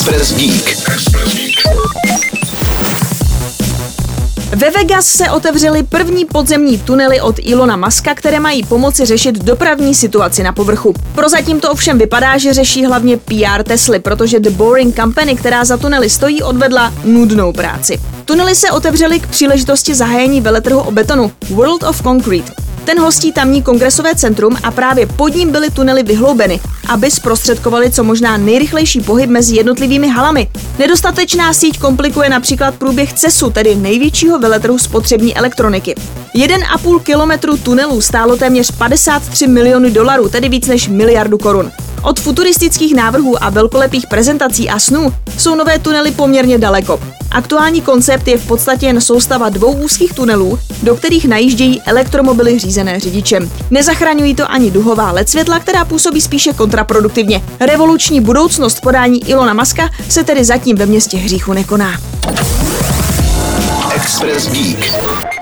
Express Geek. Ve Vegas se otevřely první podzemní tunely od Ilona Maska, které mají pomoci řešit dopravní situaci na povrchu. Prozatím to ovšem vypadá, že řeší hlavně PR Tesly, protože The Boring Company, která za tunely stojí, odvedla nudnou práci. Tunely se otevřely k příležitosti zahájení veletrhu o betonu World of Concrete. Ten hostí tamní kongresové centrum a právě pod ním byly tunely vyhloubeny, aby zprostředkovali co možná nejrychlejší pohyb mezi jednotlivými halami. Nedostatečná síť komplikuje například průběh CESu, tedy největšího veletrhu spotřební elektroniky. 1,5 kilometru tunelů stálo téměř 53 miliony dolarů, tedy víc než miliardu korun. Od futuristických návrhů a velkolepých prezentací a snů jsou nové tunely poměrně daleko. Aktuální koncept je v podstatě jen soustava dvou úzkých tunelů, do kterých najíždějí elektromobily řízené řidičem. Nezachraňují to ani duhová LED světla, která působí spíše kontraproduktivně. Revoluční budoucnost podání Ilona Maska se tedy zatím ve městě hříchu nekoná. Express Geek.